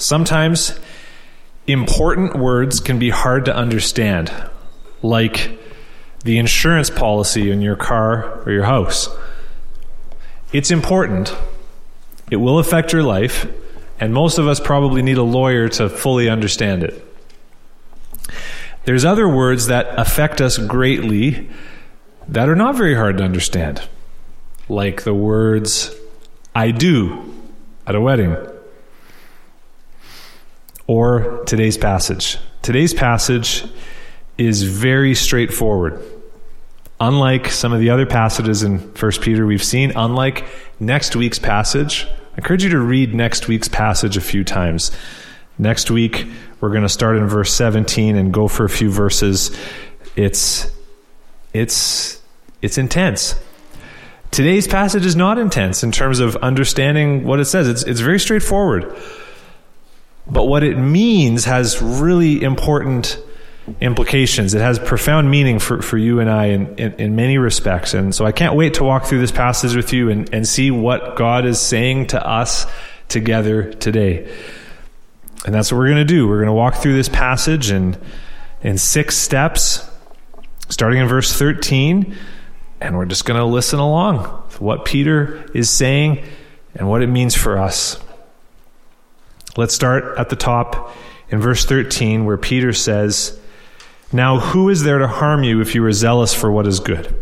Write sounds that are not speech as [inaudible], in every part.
Sometimes important words can be hard to understand, like the insurance policy in your car or your house. It's important, it will affect your life, and most of us probably need a lawyer to fully understand it. There's other words that affect us greatly that are not very hard to understand, like the words I do at a wedding or today's passage. Today's passage is very straightforward. Unlike some of the other passages in 1 Peter we've seen, unlike next week's passage, I encourage you to read next week's passage a few times. Next week, we're going to start in verse 17 and go for a few verses. It's it's it's intense. Today's passage is not intense in terms of understanding what it says. It's it's very straightforward. But what it means has really important implications. It has profound meaning for, for you and I in, in, in, many respects. And so I can't wait to walk through this passage with you and, and see what God is saying to us together today. And that's what we're going to do. We're going to walk through this passage in, in six steps, starting in verse 13. And we're just going to listen along to what Peter is saying and what it means for us. Let's start at the top in verse 13, where Peter says, Now who is there to harm you if you are zealous for what is good?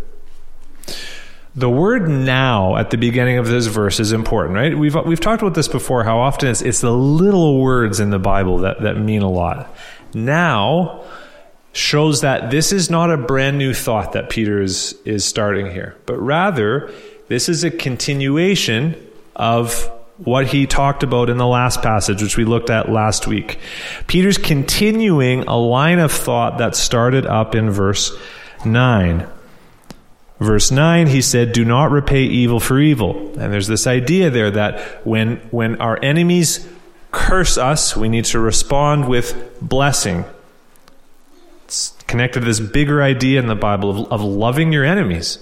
The word now at the beginning of this verse is important, right? We've, we've talked about this before, how often it's, it's the little words in the Bible that, that mean a lot. Now shows that this is not a brand new thought that Peter is, is starting here, but rather this is a continuation of what he talked about in the last passage, which we looked at last week. Peter's continuing a line of thought that started up in verse 9. Verse 9, he said, Do not repay evil for evil. And there's this idea there that when, when our enemies curse us, we need to respond with blessing. It's connected to this bigger idea in the Bible of, of loving your enemies.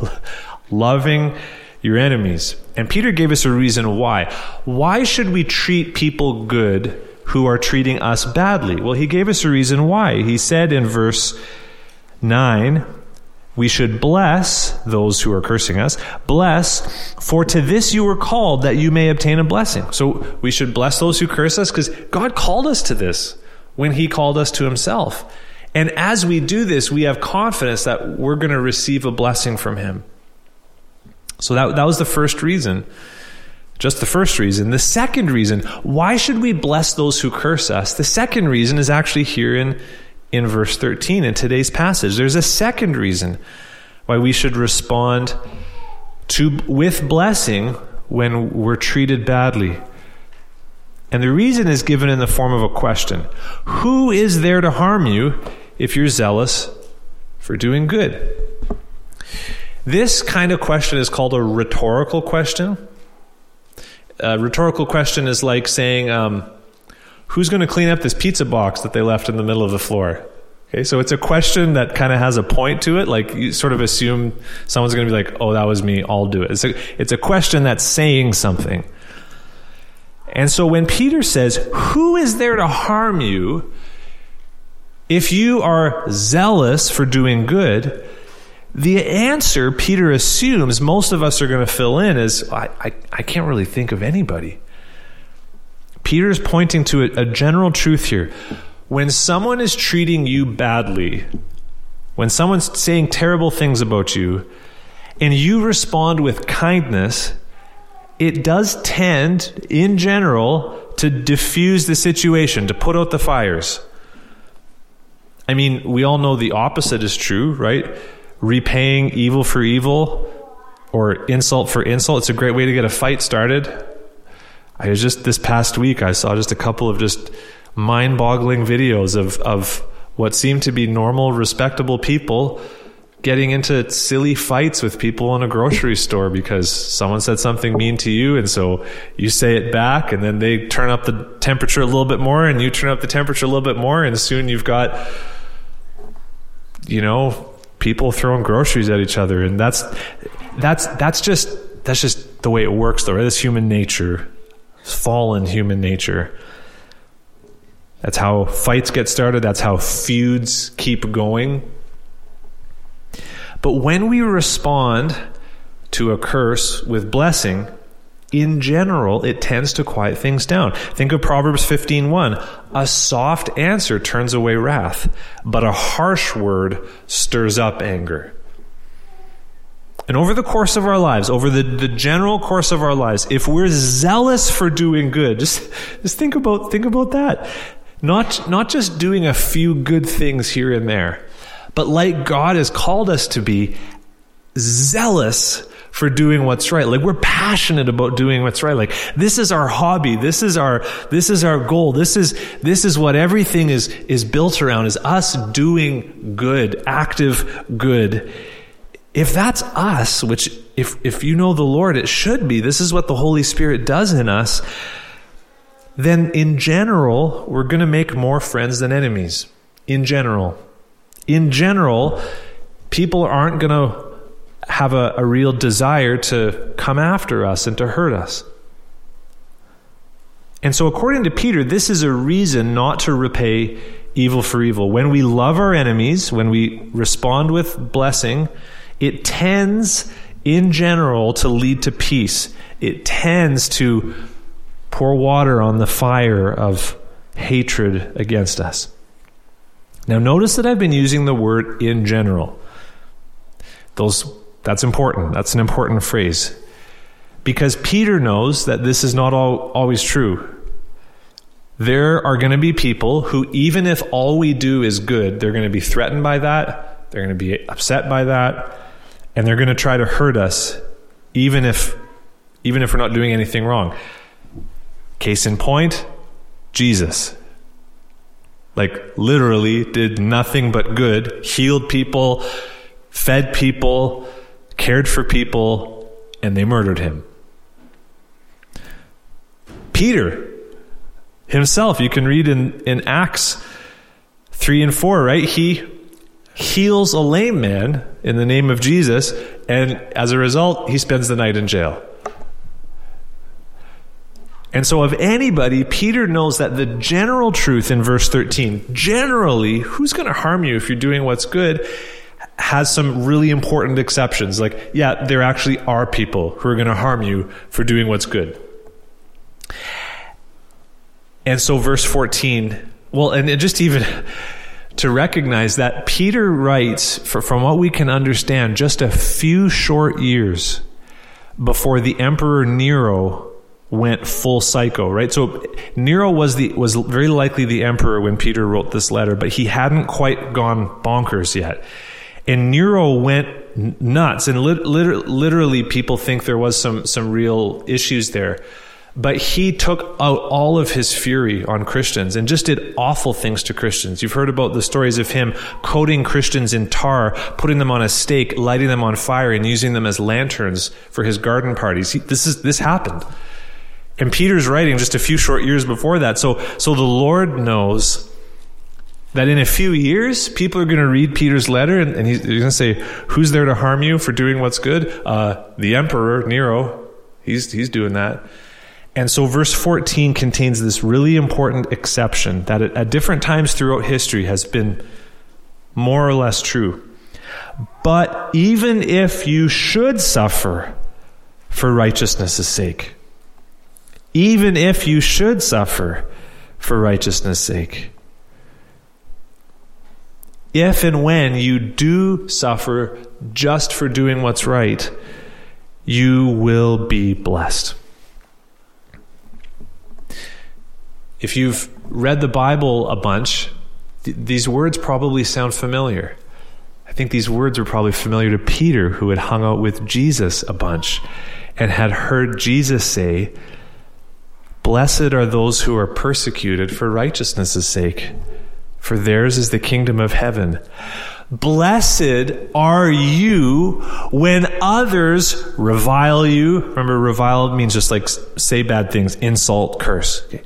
[laughs] loving your enemies. And Peter gave us a reason why. Why should we treat people good who are treating us badly? Well, he gave us a reason why. He said in verse 9, we should bless those who are cursing us. Bless, for to this you were called that you may obtain a blessing. So we should bless those who curse us because God called us to this when He called us to Himself. And as we do this, we have confidence that we're going to receive a blessing from Him. So that, that was the first reason. Just the first reason. The second reason, why should we bless those who curse us? The second reason is actually here in in verse 13 in today's passage. There's a second reason why we should respond to with blessing when we're treated badly. And the reason is given in the form of a question. Who is there to harm you if you're zealous for doing good? This kind of question is called a rhetorical question. A rhetorical question is like saying, um, who's going to clean up this pizza box that they left in the middle of the floor? Okay, so it's a question that kind of has a point to it. Like you sort of assume someone's going to be like, "Oh, that was me. I'll do it." It's a, it's a question that's saying something. And so when Peter says, "Who is there to harm you if you are zealous for doing good?" The answer Peter assumes most of us are going to fill in is, "I, I, I can't really think of anybody." Peter is pointing to a, a general truth here. When someone is treating you badly, when someone's saying terrible things about you, and you respond with kindness, it does tend, in general, to diffuse the situation, to put out the fires. I mean, we all know the opposite is true, right? Repaying evil for evil or insult for insult. It's a great way to get a fight started. I was just this past week, I saw just a couple of just mind boggling videos of, of what seemed to be normal, respectable people getting into silly fights with people in a grocery store because someone said something mean to you and so you say it back and then they turn up the temperature a little bit more and you turn up the temperature a little bit more and soon you've got you know people throwing groceries at each other and that's that's that's just that's just the way it works though right? that's human nature fallen human nature. That's how fights get started. That's how feuds keep going. But when we respond to a curse with blessing, in general, it tends to quiet things down. Think of Proverbs 15:1. A soft answer turns away wrath, but a harsh word stirs up anger. And over the course of our lives, over the, the general course of our lives, if we're zealous for doing good, [laughs] just, just think about think about that. Not, not just doing a few good things here and there, but like God has called us to be, zealous for doing what's right. Like we're passionate about doing what's right. Like this is our hobby. This is our, this is our goal. This is, this is what everything is, is built around is us doing good, active good. If that's us, which if, if you know the Lord, it should be, this is what the Holy Spirit does in us then in general, we're going to make more friends than enemies. In general. In general, people aren't going to have a, a, real desire to come after us and to hurt us. And so, according to Peter, this is a reason not to repay evil for evil. When we love our enemies, when we respond with blessing, it tends, in general, to lead to peace. It tends to pour water on the fire of hatred against us. Now, notice that I've been using the word in general. Those, that's important. That's an important phrase. Because Peter knows that this is not all, always true. There are going to be people who, even if all we do is good, they're going to be threatened by that, they're going to be upset by that, and they're going to try to hurt us, even if, even if we're not doing anything wrong. Case in point, Jesus. Like, literally did nothing but good, healed people, fed people, cared for people, and they murdered him. Peter himself, you can read in, in Acts 3 and 4, right? He heals a lame man in the name of Jesus, and as a result, he spends the night in jail. And so, of anybody, Peter knows that the general truth in verse 13, generally, who's going to harm you if you're doing what's good, has some really important exceptions. Like, yeah, there actually are people who are going to harm you for doing what's good. And so, verse 14, well, and just even [laughs] to recognize that Peter writes, from what we can understand, just a few short years before the Emperor Nero went full psycho, right? So Nero was the was very likely the emperor when Peter wrote this letter, but he hadn't quite gone bonkers yet. And Nero went nuts, and literally, people think there was some some real issues there. But he took out all of his fury on Christians and just did awful things to Christians. You've heard about the stories of him coating Christians in tar, putting them on a stake, lighting them on fire, and using them as lanterns for his garden parties. He, this is this happened. And Peter's writing just a few short years before that. So, so the Lord knows that in a few years, people are going to read Peter's letter and, and he's, he's, going to say, Who's there to harm you for doing what's good? Uh, the emperor, Nero. He's, he's doing that. And so, verse 14 contains this really important exception that at, at different times throughout history has been more or less true. But even if you should suffer for righteousness' sake, even if you should suffer for righteousness' sake. If and when you do suffer just for doing what's right, you will be blessed. If you've read the Bible a bunch, th- these words probably sound familiar. I think these words were probably familiar to Peter, who had hung out with Jesus a bunch and had heard Jesus say, Blessed are those who are persecuted for righteousness' sake, for theirs is the kingdom of heaven. Blessed are you when others revile you. Remember, revile means just like say bad things, insult, curse. Okay.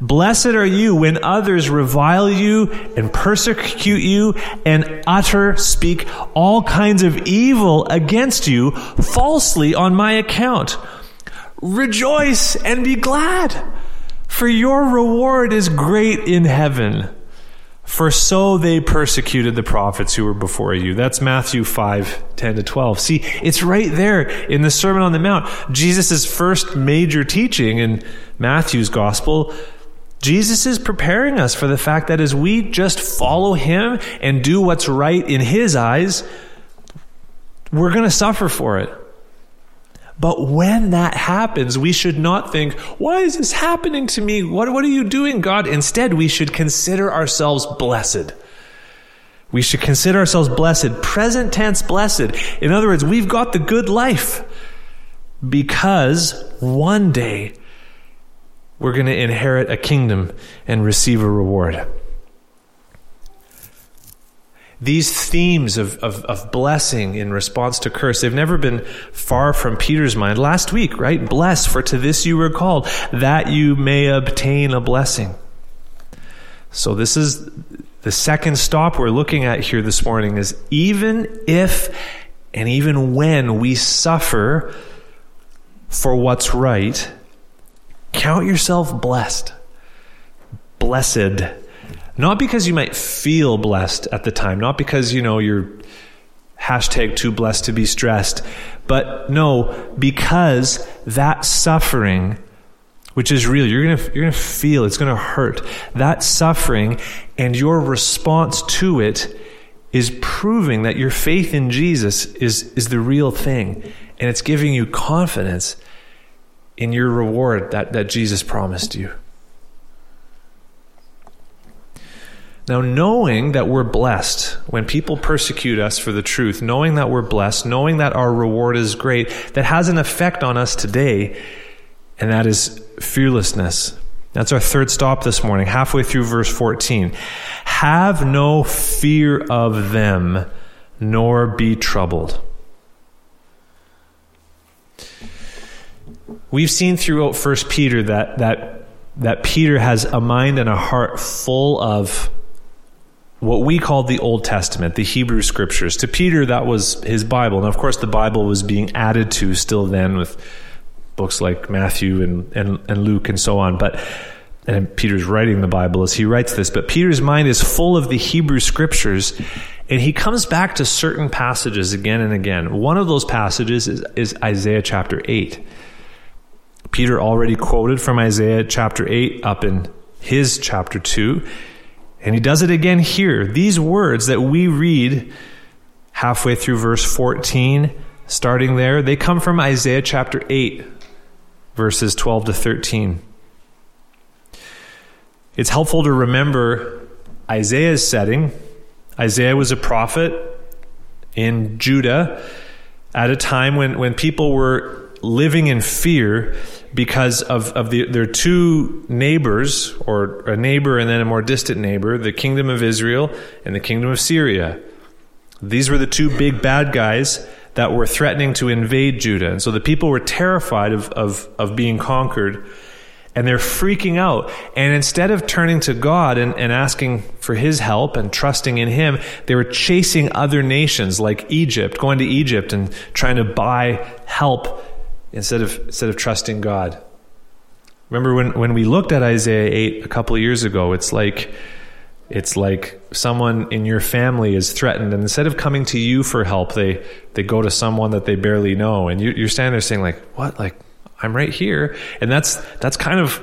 Blessed are you when others revile you and persecute you and utter, speak all kinds of evil against you falsely on my account. Rejoice and be glad For your reward is great in heaven. For so they persecuted the prophets who were before you. That's Matthew 5, 10 to 12. See, it's right there in the Sermon on the Mount. Jesus' first major teaching in Matthew's gospel. Jesus is preparing us for the fact that as we just follow him and do what's right in his eyes, we're going to suffer for it. But when that happens, we should not think, why is this happening to me? What, what are you doing, God? Instead, we should consider ourselves blessed. We should consider ourselves blessed, present tense blessed. In other words, we've got the good life because one day we're going to inherit a kingdom and receive a reward these themes of, of, of, blessing in response to curse, they've never been far from Peter's mind. Last week, right? Bless, for to this you were called, that you may obtain a blessing. So this is the second stop we're looking at here this morning is even if and even when we suffer for what's right, count yourself blessed. Blessed not because you might feel blessed at the time, not because, you know, you're hashtag too blessed to be stressed, but no, because that suffering, which is real, you're gonna you're gonna feel it's gonna hurt. That suffering and your response to it is proving that your faith in Jesus is is the real thing. And it's giving you confidence in your reward that, that Jesus promised you. Now, knowing that we're blessed, when people persecute us for the truth, knowing that we're blessed, knowing that our reward is great, that has an effect on us today, and that is fearlessness. That's our third stop this morning, halfway through verse 14. Have no fear of them, nor be troubled. We've seen throughout First Peter that, that, that Peter has a mind and a heart full of what we call the Old Testament, the Hebrew Scriptures. To Peter, that was his Bible. And of course, the Bible was being added to still then with books like Matthew and, and, and Luke and so on. But and Peter's writing the Bible as he writes this, but Peter's mind is full of the Hebrew Scriptures. And he comes back to certain passages again and again. One of those passages is, is Isaiah chapter 8. Peter already quoted from Isaiah chapter 8 up in his chapter 2. And he does it again here. These words that we read halfway through verse 14, starting there, they come from Isaiah chapter 8, verses 12 to 13. It's helpful to remember Isaiah's setting. Isaiah was a prophet in Judah at a time when, when people were living in fear because of, of the, their two neighbors, or a neighbor and then a more distant neighbor, the kingdom of Israel and the kingdom of Syria. These were the two big bad guys that were threatening to invade Judah. And so the people were terrified of, of, of being conquered and they're freaking out. And instead of turning to God and, and asking for His help and trusting in Him, they were chasing other nations like Egypt, going to Egypt and trying to buy help instead of, instead of trusting God. Remember when, when we looked at Isaiah 8 a couple years ago, it's like, it's like someone in your family is threatened, and instead of coming to you for help, they, they go to someone that they barely know. And you, you're standing there saying, like, what? Like, I'm right here. And that's, that's kind of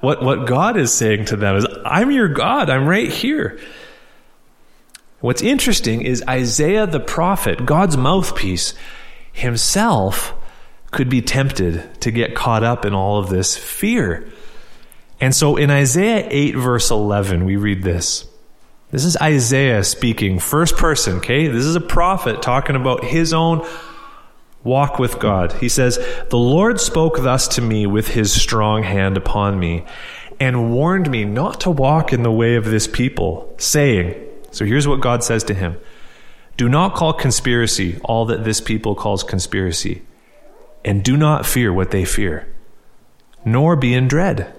what, what God is saying to them is, I'm your God. I'm right here. What's interesting is Isaiah the prophet, God's mouthpiece, himself could be tempted to get caught up in all of this fear. And so in Isaiah 8, verse 11, we read this. This is Isaiah speaking, first person, okay? This is a prophet talking about his own walk with God. He says, The Lord spoke thus to me with his strong hand upon me and warned me not to walk in the way of this people, saying, So here's what God says to him Do not call conspiracy all that this people calls conspiracy and do not fear what they fear, nor be in dread.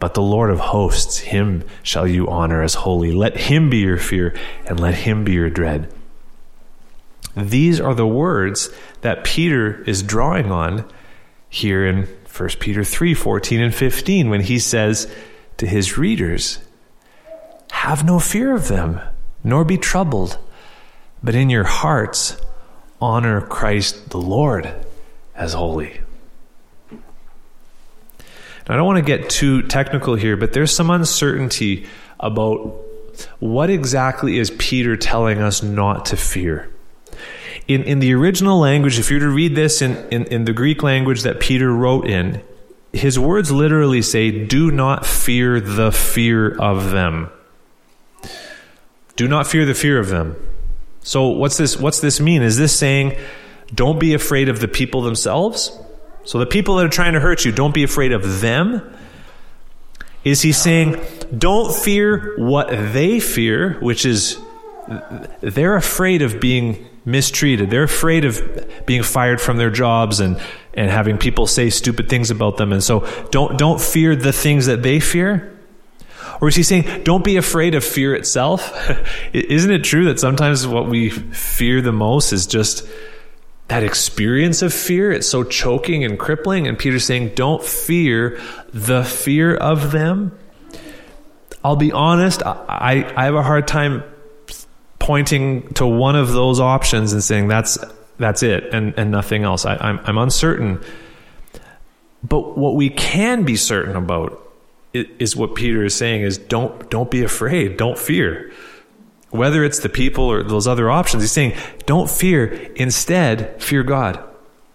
But the Lord of hosts, him shall you honor as holy. Let him be your fear, and let him be your dread. These are the words that Peter is drawing on here in 1 Peter 3 14 and 15 when he says to his readers, Have no fear of them, nor be troubled, but in your hearts honor Christ the Lord as holy. Now, I don't want to get too technical here, but there's some uncertainty about what exactly is Peter telling us not to fear. In, in the original language, if you were to read this in, in, in the Greek language that Peter wrote in, his words literally say, Do not fear the fear of them. Do not fear the fear of them. So what's this what's this mean? Is this saying don't be afraid of the people themselves? So the people that are trying to hurt you, don't be afraid of them? Is he saying don't fear what they fear, which is they're afraid of being mistreated. They're afraid of being fired from their jobs and, and having people say stupid things about them. And so don't, don't fear the things that they fear. Or is he saying, don't be afraid of fear itself? [laughs] Isn't it true that sometimes what we fear the most is just that experience of fear? It's so choking and crippling. And Peter's saying, don't fear the fear of them. I'll be honest, I, I have a hard time pointing to one of those options and saying that's that's it and, and nothing else. I, I'm, I'm uncertain. But what we can be certain about is what Peter is saying is don't don't be afraid, don't fear. Whether it's the people or those other options, he's saying don't fear. Instead, fear God.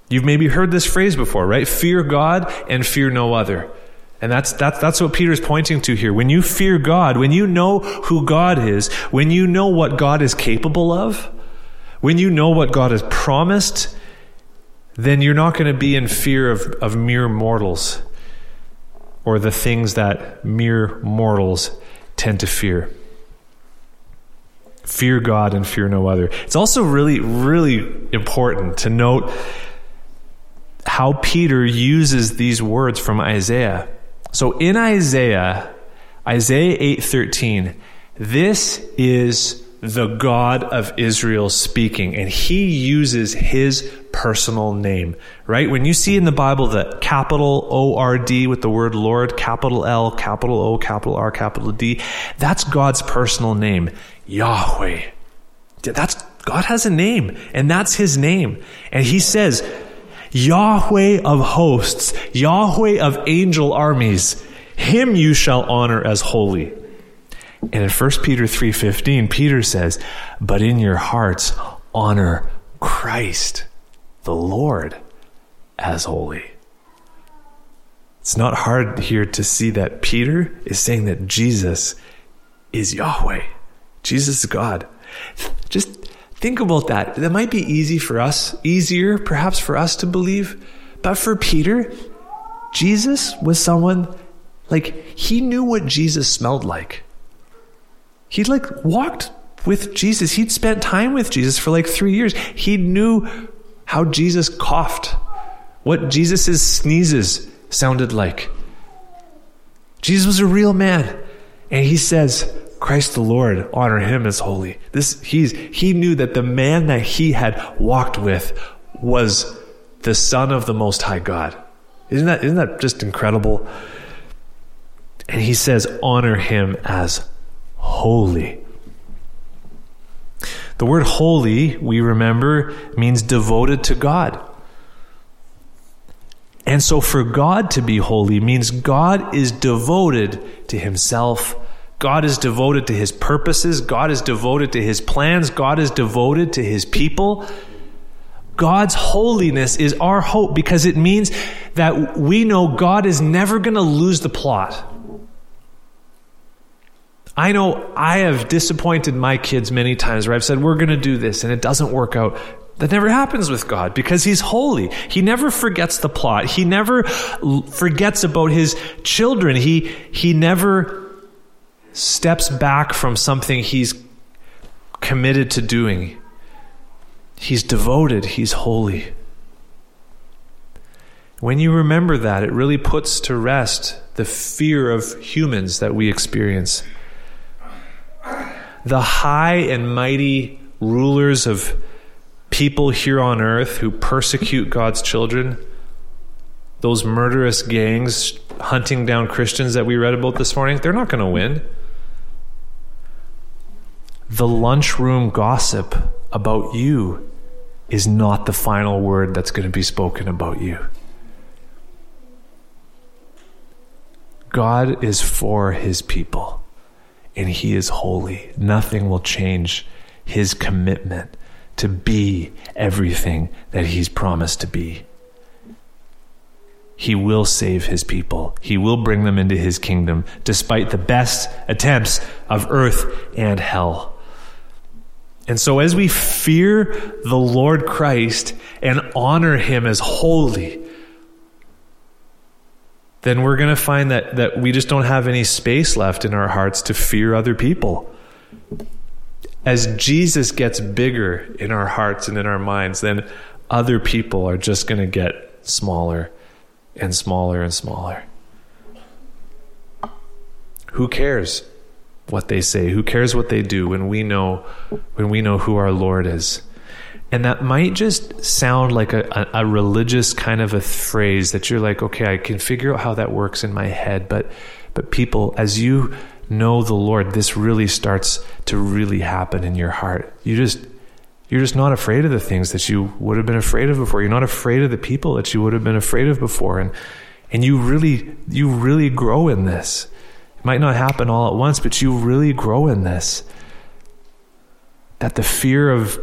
You've maybe heard this phrase before, right? Fear God and fear no other. And that's, that's, that's what Peter's pointing to here. When you fear God, when you know who God is, when you know what God is capable of, when you know what God has promised, then you're not going to be in fear of, of mere mortals or the things that mere mortals tend to fear. Fear God and fear no other. It's also really, really important to note how Peter uses these words from Isaiah. So in Isaiah, Isaiah 8:13, this is the God of Israel speaking and he uses his personal name, right? When you see in the Bible the capital O R D with the word Lord, capital L, capital O, capital R, capital D, that's God's personal name, Yahweh. That's God has a name and that's his name. And he says, Yahweh of hosts, Yahweh of angel armies, him you shall honor as holy. And in 1 Peter 3:15, Peter says, "But in your hearts honor Christ, the Lord, as holy." It's not hard here to see that Peter is saying that Jesus is Yahweh. Jesus is God. Just Think about that. That might be easy for us, easier perhaps for us to believe. But for Peter, Jesus was someone like he knew what Jesus smelled like. He like walked with Jesus. He'd spent time with Jesus for like 3 years. He knew how Jesus coughed, what Jesus' sneezes sounded like. Jesus was a real man. And he says, Christ the Lord, honor him as holy. This he's he knew that the man that he had walked with was the son of the most high God. Isn't that isn't that just incredible? And he says honor him as holy. The word holy, we remember, means devoted to God. And so for God to be holy means God is devoted to himself God is devoted to his purposes. God is devoted to his plans. God is devoted to his people. God's holiness is our hope because it means that we know God is never going to lose the plot. I know I have disappointed my kids many times where I've said, we're going to do this, and it doesn't work out. That never happens with God because He's holy. He never forgets the plot. He never forgets about His children. He, he never steps back from something he's committed to doing. He's devoted, he's holy. When you remember that, it really puts to rest the fear of humans that we experience. The high and mighty rulers of people here on earth who persecute God's children, those murderous gangs hunting down Christians that we read about this morning, they're not going to win. The lunchroom gossip about you is not the final word that's going to be spoken about you. God is for his people and he is holy. Nothing will change his commitment to be everything that he's promised to be. He will save his people. He will bring them into his kingdom, despite the best attempts of earth and hell. And so, as we fear the Lord Christ and honor him as holy, then we're going to find that, that we just don't have any space left in our hearts to fear other people. As Jesus gets bigger in our hearts and in our minds, then other people are just going to get smaller and smaller and smaller. Who cares what they say? Who cares what they do when we know when we know who our Lord is? And that might just sound like a, a, a, religious kind of a phrase that you're like, okay, I can figure out how that works in my head. But, but people, as you know the Lord, this really starts to really happen in your heart. You just, you're just not afraid of the things that you would have been afraid of before. You're not afraid of the people that you would have been afraid of before. And, and you really, you really grow in this. Might not happen all at once, but you really grow in this. That the fear of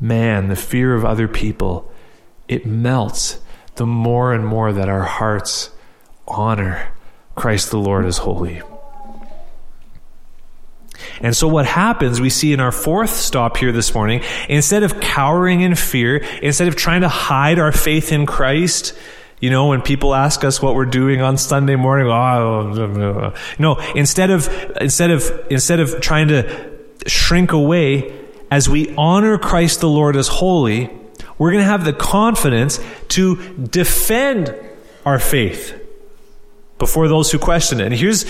man, the fear of other people, it melts the more and more that our hearts honor Christ the Lord as holy. And so, what happens, we see in our fourth stop here this morning, instead of cowering in fear, instead of trying to hide our faith in Christ, you know, when people ask us what we're doing on Sunday morning, oh, no, instead of, instead of, instead of trying to shrink away, as we honor Christ the Lord as holy, we're going to have the confidence to defend our faith before those who question it. And here's,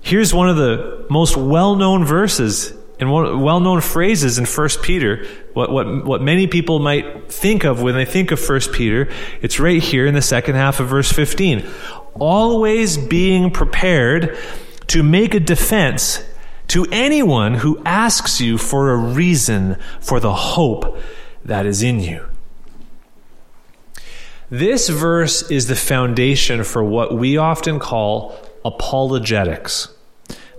here's one of the most well known verses and well known phrases in 1 Peter, what, what, what many people might think of when they think of 1 Peter. It's right here in the second half of verse 15. Always being prepared to make a defense to anyone who asks you for a reason for the hope that is in you. This verse is the foundation for what we often call apologetics.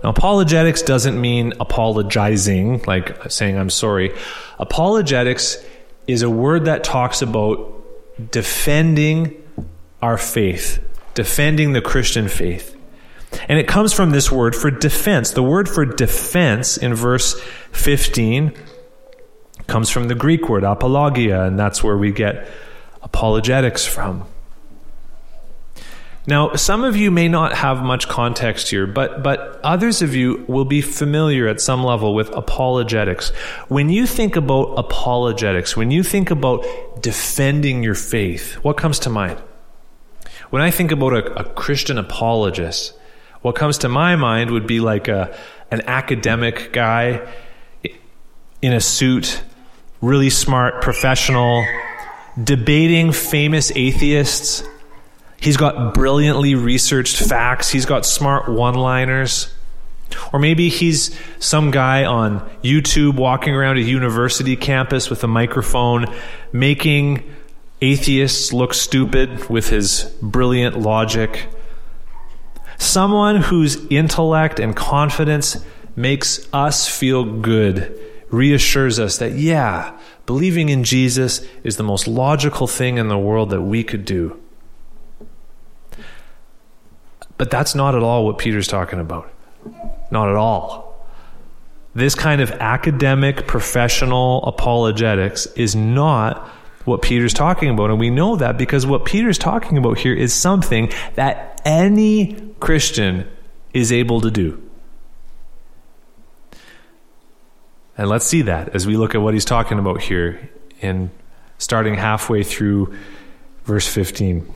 Now, apologetics doesn't mean apologizing, like saying I'm sorry. Apologetics is a word that talks about defending our faith, defending the Christian faith. And it comes from this word for defense. The word for defense in verse 15 comes from the Greek word apologia, and that's where we get apologetics from. Now, some of you may not have much context here, but, but others of you will be familiar at some level with apologetics. When you think about apologetics, when you think about defending your faith, what comes to mind? When I think about a, a Christian apologist, what comes to my mind would be like a an academic guy in a suit, really smart, professional, debating famous atheists. He's got brilliantly researched facts. He's got smart one-liners. Or maybe he's some guy on YouTube walking around a university campus with a microphone making atheists look stupid with his brilliant logic. Someone whose intellect and confidence makes us feel good, reassures us that, yeah, believing in Jesus is the most logical thing in the world that we could do. But that's not at all what Peter's talking about. Not at all. This kind of academic, professional apologetics is not what Peter's talking about. And we know that because what Peter's talking about here is something that any Christian is able to do. And let's see that as we look at what he's talking about here in starting halfway through verse 15.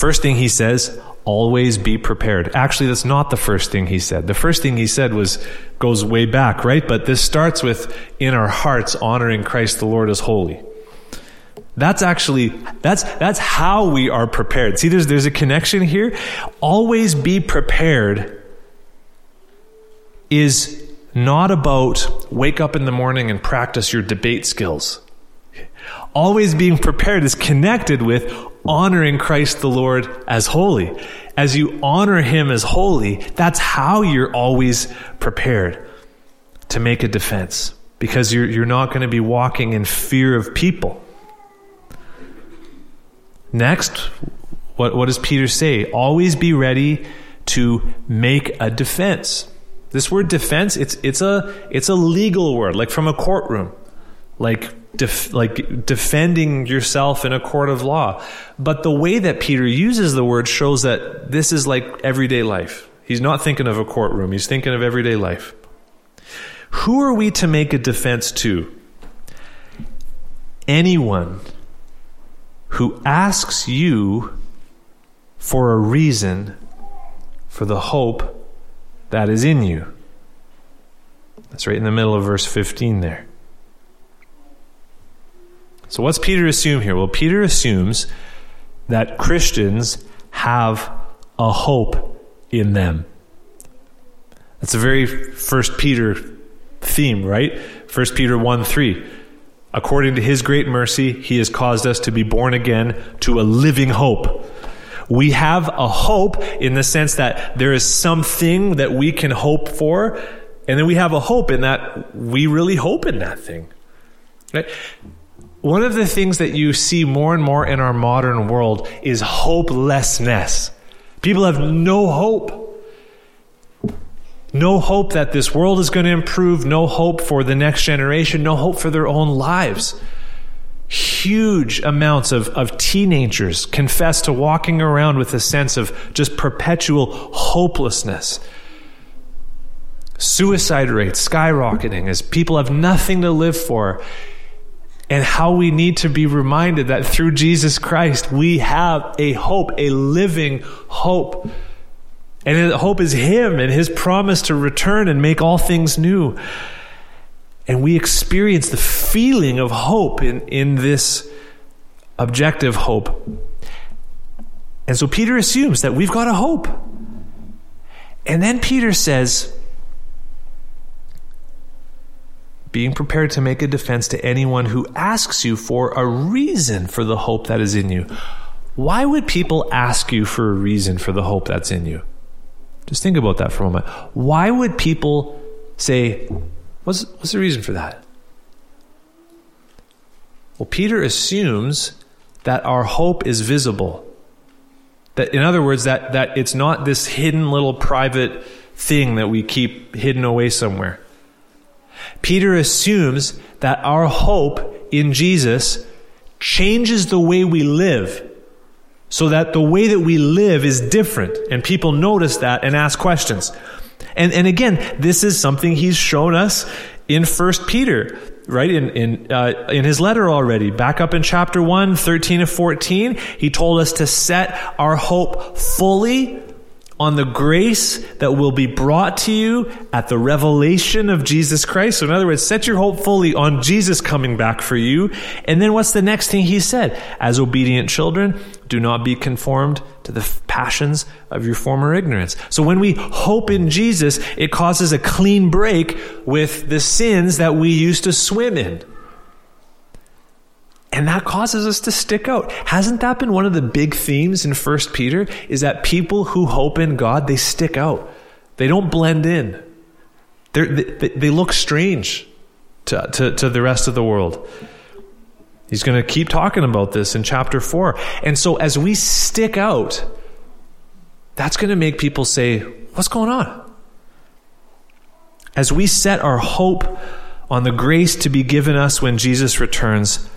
First thing he says, always be prepared. Actually, that's not the first thing he said. The first thing he said was goes way back, right? But this starts with in our hearts honoring Christ the Lord as holy. That's actually that's that's how we are prepared. See, there's there's a connection here. Always be prepared is not about wake up in the morning and practice your debate skills. Always being prepared is connected with honoring Christ the Lord as holy. As you honor him as holy, that's how you're always prepared to make a defense because you're, you're not going to be walking in fear of people. Next, what, what does Peter say? Always be ready to make a defense. This word defense, it's, it's, a, it's a legal word, like from a courtroom, like, def, like defending yourself in a court of law. But the way that Peter uses the word shows that this is like everyday life. He's not thinking of a courtroom, he's thinking of everyday life. Who are we to make a defense to? Anyone who asks you for a reason for the hope that is in you. That's right in the middle of verse 15 there. So, what's Peter assume here? Well, Peter assumes that Christians have a hope in them. That's the very First Peter theme, right? First Peter 1 3. According to his great mercy, he has caused us to be born again to a living hope we have a hope in the sense that there is something that we can hope for, and then we have a hope in that we really hope in that thing. Right? One of the things that you see more and more in our modern world is hopelessness. People have no hope. No hope that this world is going to improve, no hope for the next generation, no hope for their own lives huge amounts of, of teenagers confess to walking around with a sense of just perpetual hopelessness. Suicide rates skyrocketing as people have nothing to live for. And how we need to be reminded that through Jesus Christ, we have a hope, a living hope. And hope is Him and His promise to return and make all things new. And we experience the feeling of hope in, in this objective hope. And so Peter assumes that we've got a hope. And then Peter says, being prepared to make a defense to anyone who asks you for a reason for the hope that is in you. Why would people ask you for a reason for the hope that's in you? Just think about that for a moment. Why would people say, What's, what's the reason for that? Well, Peter assumes that our hope is visible. That, in other words, that, that it's not this hidden little private thing that we keep hidden away somewhere. Peter assumes that our hope in Jesus changes the way we live so that the way that we live is different and people notice that and ask questions. And, and again, this is something he's shown us in First Peter, right? In, in, uh, in his letter already. Back up in chapter 1, 13 to 14, he told us to set our hope fully on the grace that will be brought to you at the revelation of Jesus Christ. So, in other words, set your hope fully on Jesus coming back for you. And then what's the next thing he said? As obedient children, do not be conformed to the passions of your former ignorance. So, when we hope in Jesus, it causes a clean break with the sins that we used to swim in. And that causes us to stick out. Hasn't that been one of the big themes in First Peter? Is that people who hope in God, they stick out. They don't blend in. They, they look strange to, to, to the rest of the world. He's going to keep talking about this in chapter 4. And so as we stick out, that's going to make people say, What's going on? As we set our hope on the grace to be given us when Jesus returns,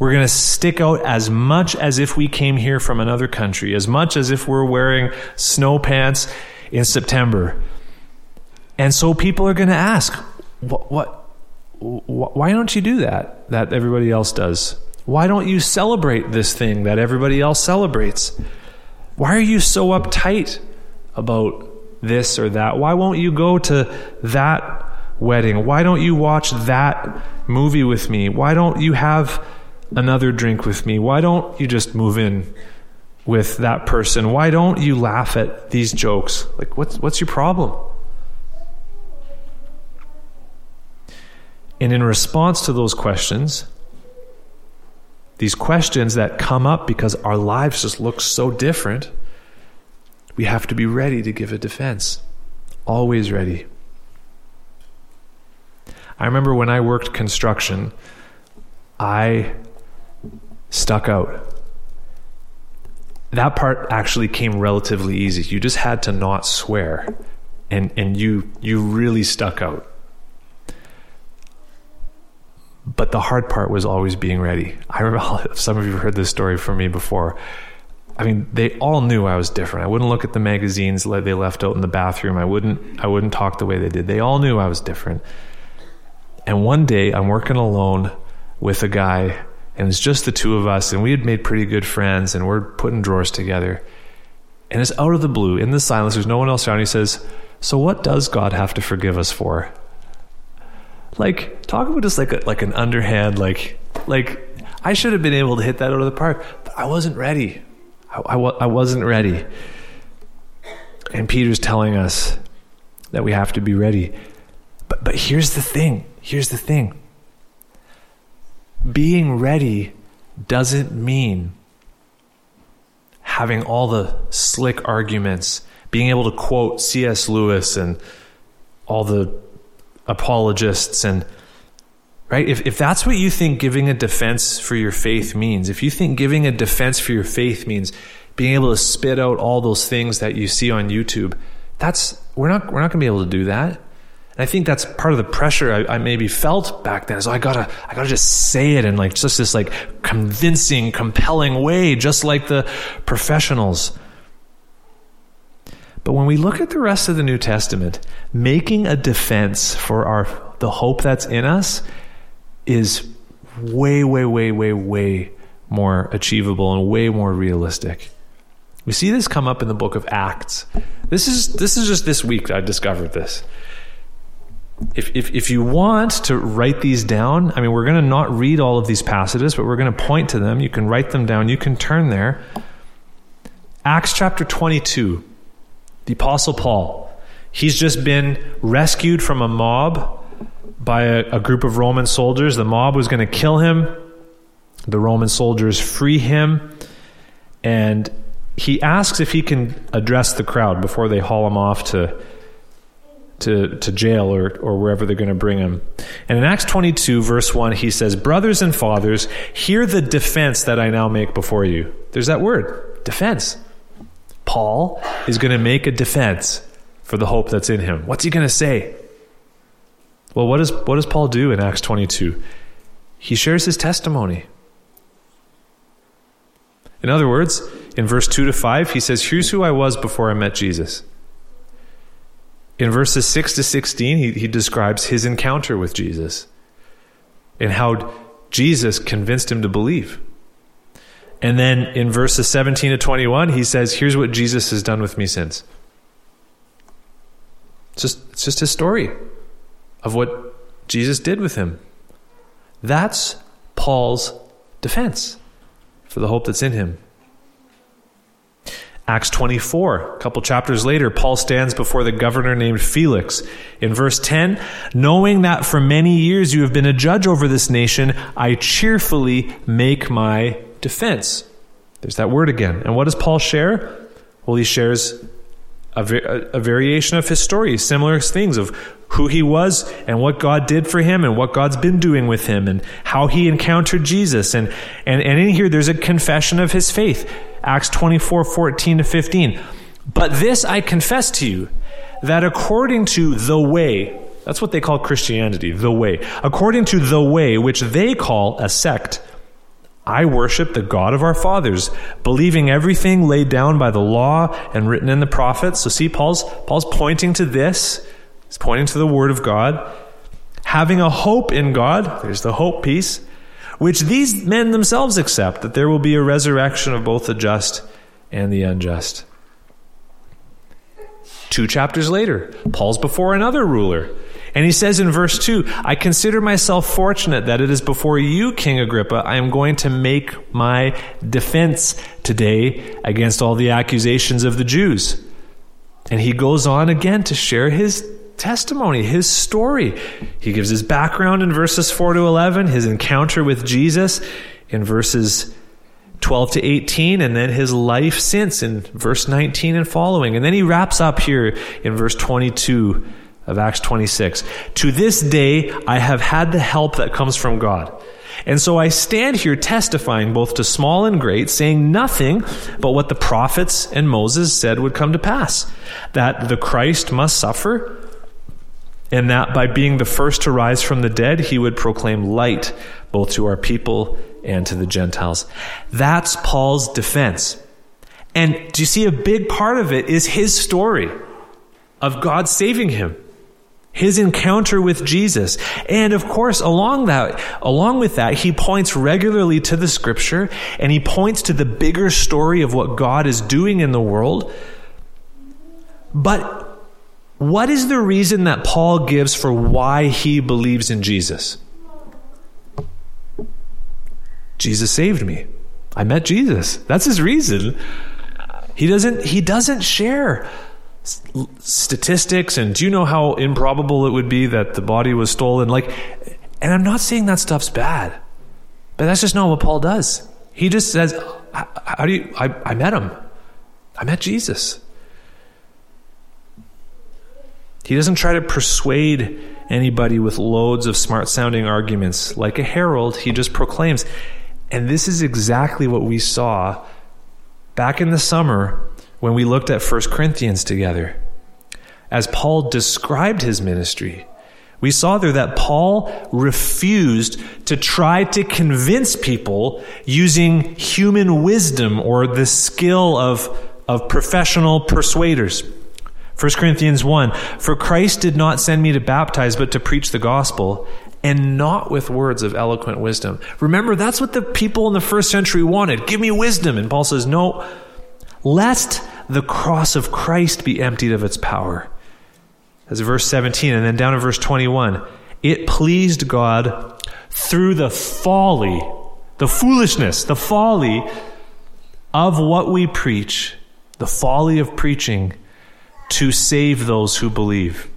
we're going to stick out as much as if we came here from another country, as much as if we're wearing snow pants in September. And so people are going to ask, what, what, why don't you do that that everybody else does? Why don't you celebrate this thing that everybody else celebrates? Why are you so uptight about this or that? Why won't you go to that wedding? Why don't you watch that movie with me? Why don't you have another drink with me? Why don't you just move in with that person? Why don't you laugh at these jokes? Like, what's, what's your problem? And in response to those questions, these questions that come up because our lives just look so different, we have to be ready to give a defense. Always ready. I remember when I worked construction, I stuck out. That part actually came relatively easy. You just had to not swear and and you you really stuck out. But the hard part was always being ready. I remember [laughs] some of you heard this story from me before. I mean, they all knew I was different. I wouldn't look at the magazines they left out in the bathroom. I wouldn't I wouldn't talk the way they did. They all knew I was different. And one day I'm working alone with a guy and it's just the two of us and we had made pretty good friends and we're putting drawers together. And it's out of the blue, in the silence, there's no one else around. He says, So what does God have to forgive us for? Like, talk about just like a, like an underhand, like like I should have been able to hit that out of the park, but I wasn't ready. I, I, I wasn't ready. And Peter's telling us that we have to be ready. But, but here's the thing here's the thing being ready doesn't mean having all the slick arguments, being able to quote C.S. Lewis and all the apologists and right if, if that's what you think giving a defense for your faith means if you think giving a defense for your faith means being able to spit out all those things that you see on youtube that's we're not we're not going to be able to do that and I think that's part of the pressure I, I, maybe felt back then. So oh, I gotta, I gotta just say it in like just this like convincing, compelling way, just like the professionals. But when we look at the rest of the New Testament, making a defense for our the hope that's in us is way, way, way, way, way more achievable and way more realistic. We see this come up in the book of Acts. This is this is just this week I discovered this. If, if, if you want to write these down, I mean, we're going to not read all of these passages, but we're going to point to them. You can write them down. You can turn there. Acts chapter 22 the Apostle Paul. He's just been rescued from a mob by a, a group of Roman soldiers. The mob was going to kill him. The Roman soldiers free him. And he asks if he can address the crowd before they haul him off to, to, to jail or, or wherever they're going to bring him. And in Acts 22, verse 1, he says, Brothers and fathers, hear the defense that I now make before you. There's that word, defense. Paul is going to make a defense for the hope that's in him. What's he going to say? Well, what does, what does Paul do in Acts 22? He shares his testimony. In other words, in verse 2 to 5, he says, Here's who I was before I met Jesus. In verses 6 to 16, he, he describes his encounter with Jesus and how Jesus convinced him to believe. And then in verses 17 to 21, he says, Here's what Jesus has done with me since. It's just, it's just his story of what Jesus did with him. That's Paul's defense for the hope that's in him. Acts 24, a couple chapters later, Paul stands before the governor named Felix. In verse 10, knowing that for many years you have been a judge over this nation, I cheerfully make my defense. There's that word again. And what does Paul share? Well, he shares a, a, variation of his story, similar things of who he was and what God did for him and what God's been doing with him and how he encountered Jesus. And, and, and in here, there's a confession of his faith. Acts 24, 14 to 15. But this I confess to you, that according to the way, that's what they call Christianity, the way, according to the way which they call a sect, I worship the God of our fathers, believing everything laid down by the law and written in the prophets. So see, Paul's, Paul's pointing to this. He's pointing to the word of God. Having a hope in God, there's the hope piece, which these men themselves accept, that there will be a resurrection of both the just and the unjust. Two chapters later, Paul's before another ruler And he says in verse 2 I consider myself fortunate that it is before you, King Agrippa, I am going to make my defense today against all the accusations of the Jews. And he goes on again to share his testimony, his story. He gives his background in verses 4 to 11, his encounter with Jesus in verses 12 to 18, and then his life since in verse 19 and following. And then he wraps up here in verse 22 of Acts 26. To this day, I have had the help that comes from God. And so I stand here testifying both to small and great, saying nothing but what the prophets and Moses said would come to pass that the Christ must suffer, and that by being the first to rise from the dead, he would proclaim light both to our people and to the Gentiles. That's Paul's defense. And do you see a big part of it is his story of God saving him his encounter with Jesus. And of course, along that, along with that, he points regularly to the scripture and he points to the bigger story of what God is doing in the world. But what is the reason that Paul gives for why he believes in Jesus? Jesus saved me. I met Jesus. That's his reason. He doesn't he doesn't share statistics and do you know how improbable it would be that the body was stolen like and i'm not saying that stuff's bad but that's just not what paul does he just says how do you i, I met him i met jesus he doesn't try to persuade anybody with loads of smart sounding arguments like a herald he just proclaims and this is exactly what we saw back in the summer when we looked at 1 Corinthians together. As Paul described his ministry, we saw there that Paul refused to try to convince people using human wisdom or the skill of, of professional persuaders. 1 Corinthians 1 For Christ did not send me to baptize, but to preach the gospel, and not with words of eloquent wisdom. Remember, that's what the people in the first century wanted. Give me wisdom. And Paul says, No, lest the cross of Christ be emptied of its power. As verse 17, and then down in verse 21, it pleased God through the folly, the foolishness, the folly of what we preach, the folly of preaching, to save those who believe.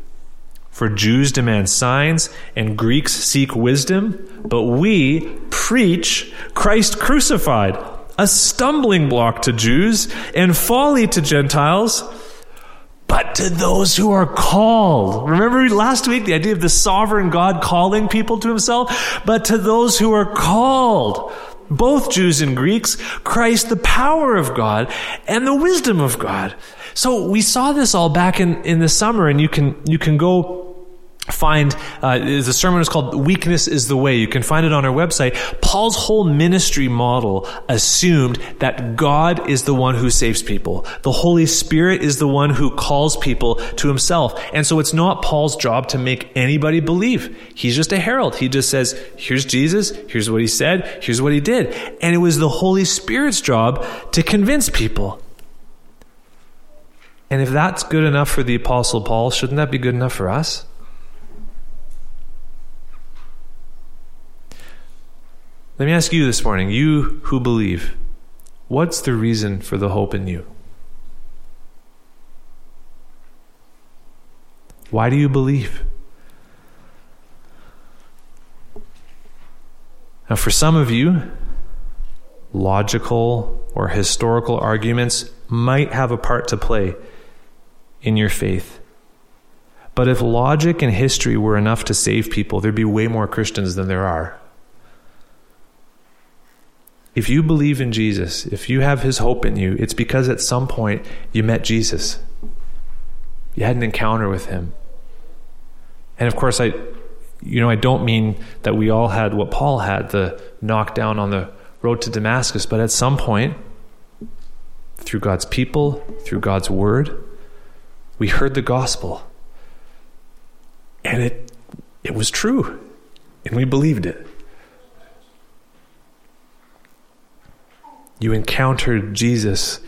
For Jews demand signs and Greeks seek wisdom, but we preach Christ crucified a stumbling block to Jews and folly to Gentiles, but to those who are called. Remember last week the idea of the sovereign God calling people to himself? But to those who are called, both Jews and Greeks, Christ, the power of God and the wisdom of God. So we saw this all back in, in the summer, and you can you can go find uh, the sermon is called weakness is the way. You can find it on our website. Paul's whole ministry model assumed that god is the one who saves people. The holy spirit is the one who calls people to himself. And so it's not paul's job to make anybody believe. He's just a herald. He just says here's jesus. Here's what he said. Here's what he did. And it was the holy spirit's job to convince people and if that's good enough for the apostle paul shouldn't that be good enough for us Let me ask you this morning, you who believe, what's the reason for the hope in you? Why do you believe? Now, for some of you, logical or historical arguments might have a part to play in your faith. But if logic and history were enough to save people, there'd be way more Christians than there are. If you believe in Jesus, if you have his hope in you, it's because at some point you met Jesus. You had an encounter with him. And of course, I, you know, I don't mean that we all had what Paul had, the knockdown on the road to Damascus, but at some point, through God's people, through God's word, we heard the gospel. And it, it was true. And we believed it. You encountered Jesus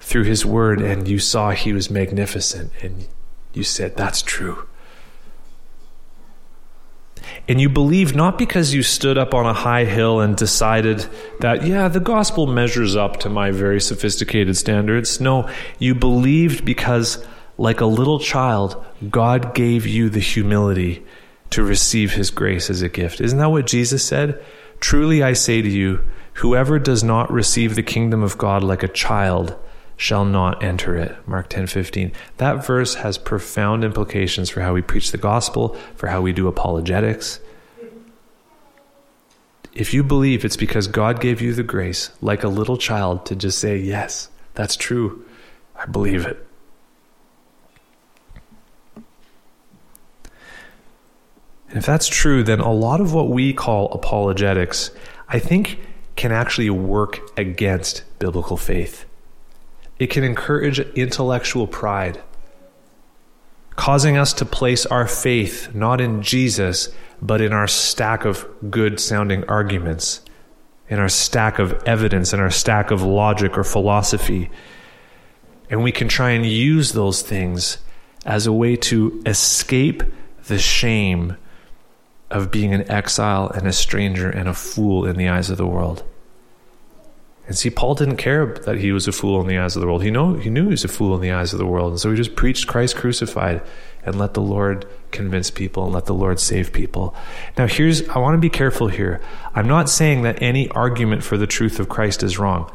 through his word and you saw he was magnificent and you said, That's true. And you believed not because you stood up on a high hill and decided that, yeah, the gospel measures up to my very sophisticated standards. No, you believed because, like a little child, God gave you the humility to receive his grace as a gift. Isn't that what Jesus said? Truly I say to you, whoever does not receive the kingdom of God like a child shall not enter it. Mark 10 15. That verse has profound implications for how we preach the gospel, for how we do apologetics. If you believe it's because God gave you the grace, like a little child, to just say, Yes, that's true, I believe it. And if that's true, then a lot of what we call apologetics, I think, can actually work against biblical faith. It can encourage intellectual pride, causing us to place our faith not in Jesus, but in our stack of good sounding arguments, in our stack of evidence, in our stack of logic or philosophy. And we can try and use those things as a way to escape the shame of being an exile and a stranger and a fool in the eyes of the world. And see, Paul didn't care that he was a fool in the eyes of the world. He know he knew he was a fool in the eyes of the world, and so he just preached Christ crucified and let the Lord convince people and let the Lord save people. Now, here's I want to be careful here. I'm not saying that any argument for the truth of Christ is wrong.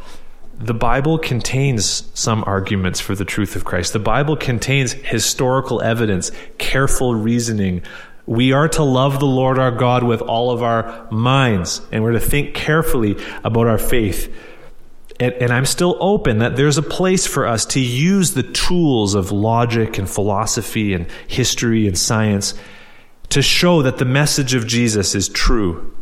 The Bible contains some arguments for the truth of Christ. The Bible contains historical evidence, careful reasoning, we are to love the Lord our God with all of our minds, and we're to think carefully about our faith. And, and, I'm still open that there's a place for us to use the tools of logic and philosophy and history and science to show that the message of Jesus is true.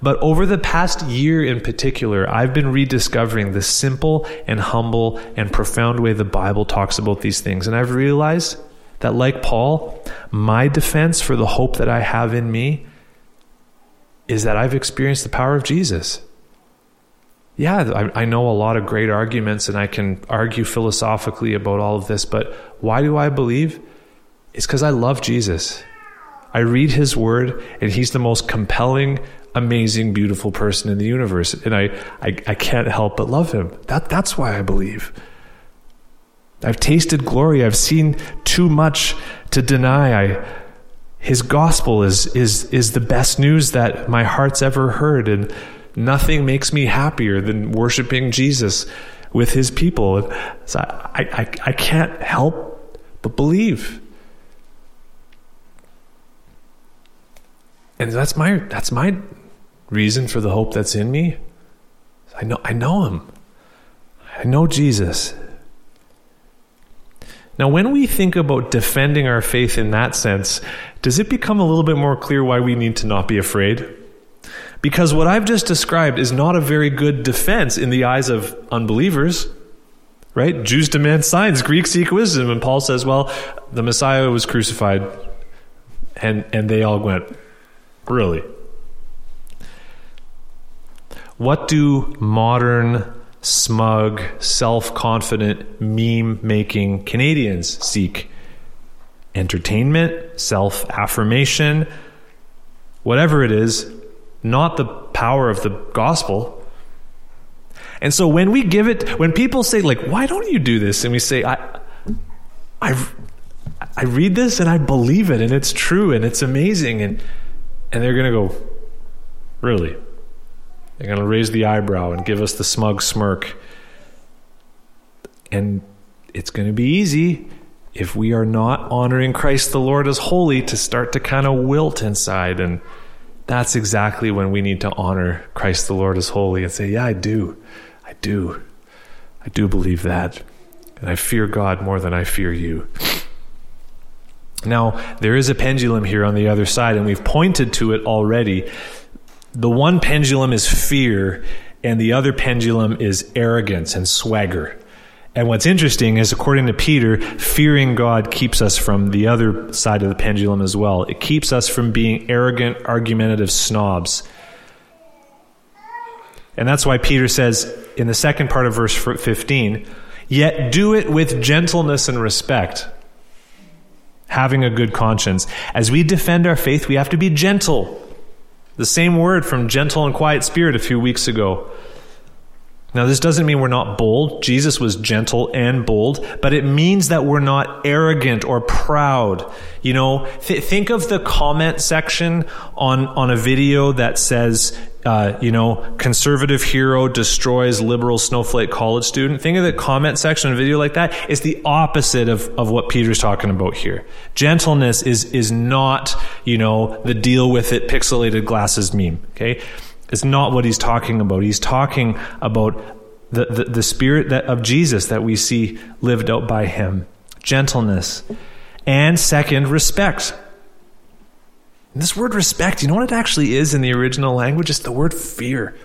But over the past year in particular, I've been rediscovering the simple and humble and profound way the Bible talks about these things. And I've realized that, like Paul, my defense for the hope that I have in me is that I've experienced the power of Jesus yeah, I, I, know a lot of great arguments and I can argue philosophically about all of this, but why do I believe? It's because I love Jesus. I read his word and he's the most compelling, amazing, beautiful person in the universe. And I, I, I can't help but love him. That, that's why I believe. I've tasted glory. I've seen too much to deny. I, his gospel is, is, is the best news that my heart's ever heard. And Nothing makes me happier than worshiping Jesus with his people. So I, I, I can't help but believe. And that's my that's my reason for the hope that's in me. I know I know him. I know Jesus. Now, when we think about defending our faith in that sense, does it become a little bit more clear why we need to not be afraid? Because what I've just described is not a very good defense in the eyes of unbelievers. Right? Jews demand signs, Greeks seek wisdom. And Paul says, well, the Messiah was crucified. And, and they all went, really? What do modern, smug, self confident, meme making Canadians seek? Entertainment, self affirmation, whatever it is, not the power of the gospel. And so when we give it, when people say, like, why don't you do this? And we say, I, I, I read this and I believe it and it's true and it's amazing. And, and they're going to go, really? They're going to raise the eyebrow and give us the smug smirk. And it's going to be easy if we are not honoring Christ the Lord as holy to start to kind of wilt inside and that's exactly when we need to honor Christ the Lord as holy and say, Yeah, I do. I do. I do believe that. And I fear God more than I fear you. Now, there is a pendulum here on the other side, and we've pointed to it already. The one pendulum is fear, and the other pendulum is arrogance and swagger. And what's interesting is, according to Peter, fearing God keeps us from the other side of the pendulum as well. It keeps us from being arrogant, argumentative snobs. And that's why Peter says in the second part of verse 15, yet do it with gentleness and respect. having a good conscience. As we defend our faith, we have to be gentle. The same word from gentle and quiet spirit a few weeks ago. Now, this doesn't mean we're not bold. Jesus was gentle and bold, but it means that we're not arrogant or proud. You know, th- think of the comment section on, on a video that says, uh, you know, conservative hero destroys liberal snowflake college student. Think of the comment section on a video like that. It's the opposite of, of what Peter's talking about here. Gentleness is, is not, you know, the deal with it pixelated glasses meme. Okay. It's not what he's talking about. He's talking about the, the, the spirit that, of Jesus that we see lived out by him gentleness. And second, respect. This word respect, you know what it actually is in the original language? It's the word fear.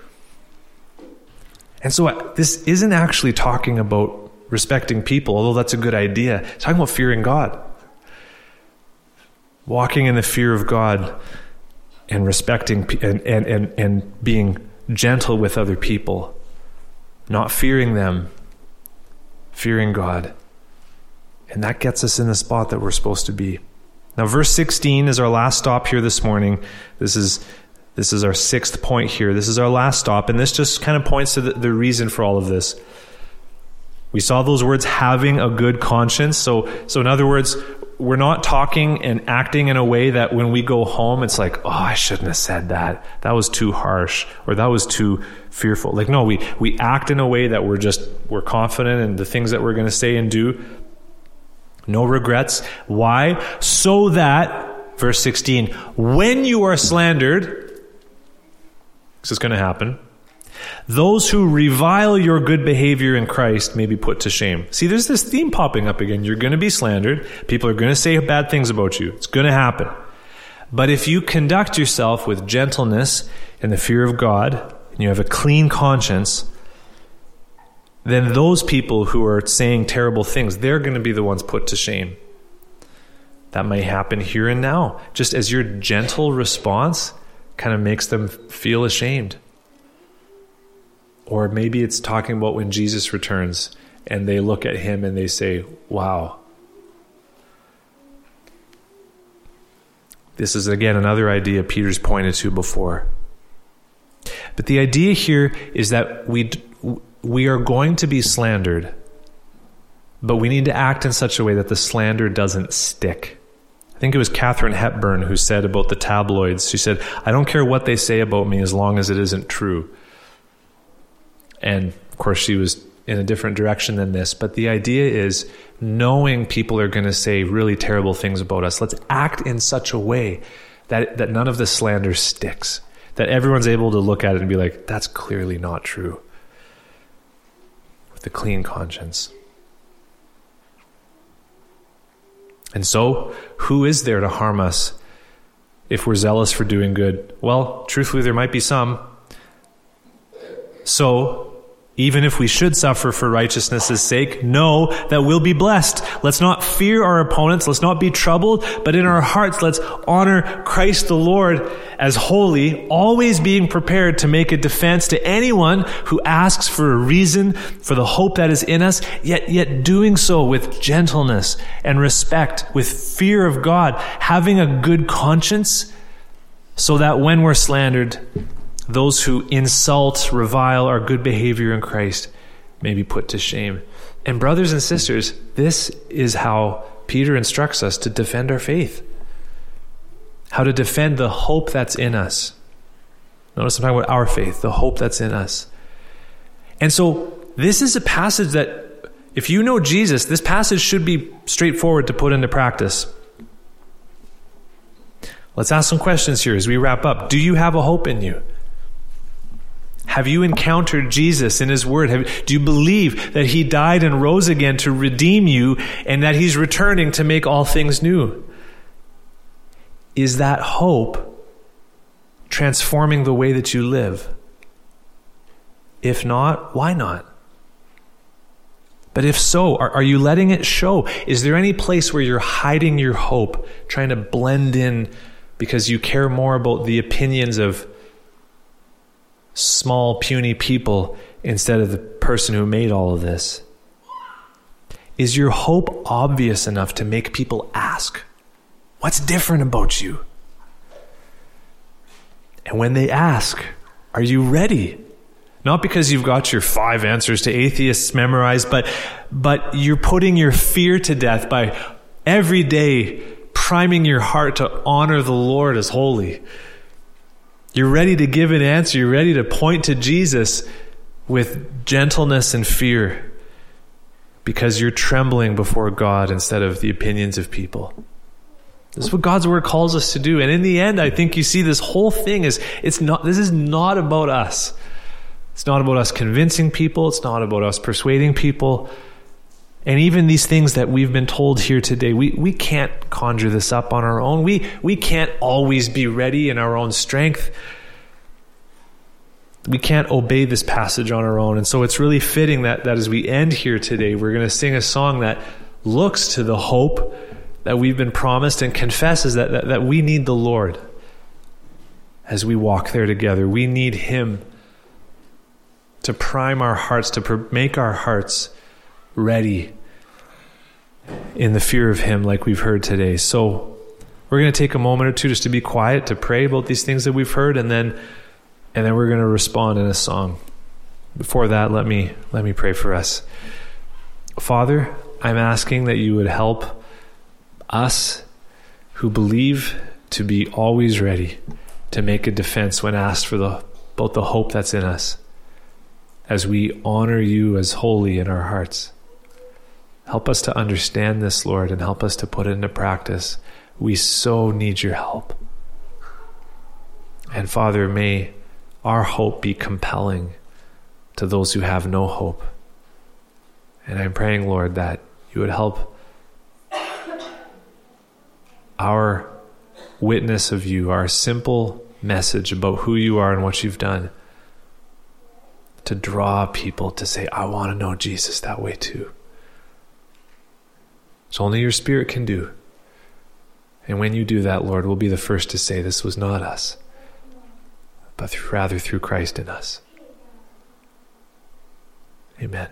And so uh, this isn't actually talking about respecting people, although that's a good idea. It's talking about fearing God. Walking in the fear of God and respecting and, and, and, and being gentle with other people, not fearing them, fearing God. And that gets us in the spot that we're supposed to be. Now, verse 16 is our last stop here this morning. This is, this is our sixth point here. This is our last stop, and this just kind of points to the, the reason for all of this. We saw those words having a good conscience. So, so in other words, we're not talking and acting in a way that when we go home, it's like, oh, I shouldn't have said that. That was too harsh or that was too fearful. Like, no, we, we act in a way that we're just, we're confident in the things that we're going to say and do. No regrets. Why? So that, verse 16, when you are slandered, this is going to happen, those who revile your good behavior in Christ may be put to shame. See, there's this theme popping up again. You're going to be slandered. People are going to say bad things about you. It's going to happen. But if you conduct yourself with gentleness and the fear of God, and you have a clean conscience, then those people who are saying terrible things, they're going to be the ones put to shame. That may happen here and now, just as your gentle response kind of makes them feel ashamed. Or maybe it's talking about when Jesus returns and they look at him and they say, Wow. This is again another idea Peter's pointed to before. But the idea here is that we, we are going to be slandered, but we need to act in such a way that the slander doesn't stick. I think it was Katharine Hepburn who said about the tabloids, she said, I don't care what they say about me as long as it isn't true. And of course, she was in a different direction than this. But the idea is knowing people are going to say really terrible things about us, let's act in such a way that, that none of the slander sticks, that everyone's able to look at it and be like, that's clearly not true. With a clean conscience. And so, who is there to harm us if we're zealous for doing good? Well, truthfully, there might be some. So, even if we should suffer for righteousness' sake, know that we'll be blessed. Let's not fear our opponents. Let's not be troubled, but in our hearts, let's honor Christ the Lord as holy, always being prepared to make a defense to anyone who asks for a reason for the hope that is in us, yet, yet doing so with gentleness and respect, with fear of God, having a good conscience, so that when we're slandered, those who insult, revile our good behavior in Christ may be put to shame. And, brothers and sisters, this is how Peter instructs us to defend our faith, how to defend the hope that's in us. Notice I'm talking about our faith, the hope that's in us. And so, this is a passage that, if you know Jesus, this passage should be straightforward to put into practice. Let's ask some questions here as we wrap up. Do you have a hope in you? Have you encountered Jesus in His Word? Have, do you believe that He died and rose again to redeem you and that He's returning to make all things new? Is that hope transforming the way that you live? If not, why not? But if so, are, are, you letting it show? Is there any place where you're hiding your hope, trying to blend in because you care more about the opinions of small, puny people instead of the person who made all of this? Is your hope obvious enough to make people ask? What's different about you? And when they ask, Are you ready? Not because you've got your five answers to atheists memorized, but, but you're putting your fear to death by every day priming your heart to honor the Lord as holy. You're ready to give an answer. You're ready to point to Jesus with gentleness and fear because you're trembling before God instead of the opinions of people. This is what God's word calls us to do. And in the end, I think you see this whole thing is it's not this is not about us. It's not about us convincing people, it's not about us persuading people. And even these things that we've been told here today, we, we can't conjure this up on our own. We, we can't always be ready in our own strength. We can't obey this passage on our own. And so it's really fitting that, that as we end here today, we're going to sing a song that looks to the hope that we've been promised and confesses that, that, that we need the Lord as we walk there together. We need Him to prime our hearts, to pr- make our hearts ready in the fear of Him, like we've heard today. So, we're going to take a moment or two just to be quiet, to pray about these things that we've heard, and then, and then we're going to respond in a song. Before that, let me let me pray for us. Father, I'm asking that you would help us who believe to be always ready to make a defense when asked for the both the hope that's in us as we honor you as holy in our hearts. Help us to understand this, Lord, and help us to put it into practice. We so need your help. And Father, may our hope be compelling to those who have no hope. And I'm praying, Lord, that you would help our witness of you, our simple message about who you are and what you've done to draw people to say, I want to know Jesus that way too. Only your spirit can do. And when you do that, Lord, we'll be the first to say this was not us, but rather through Christ in us. Amen.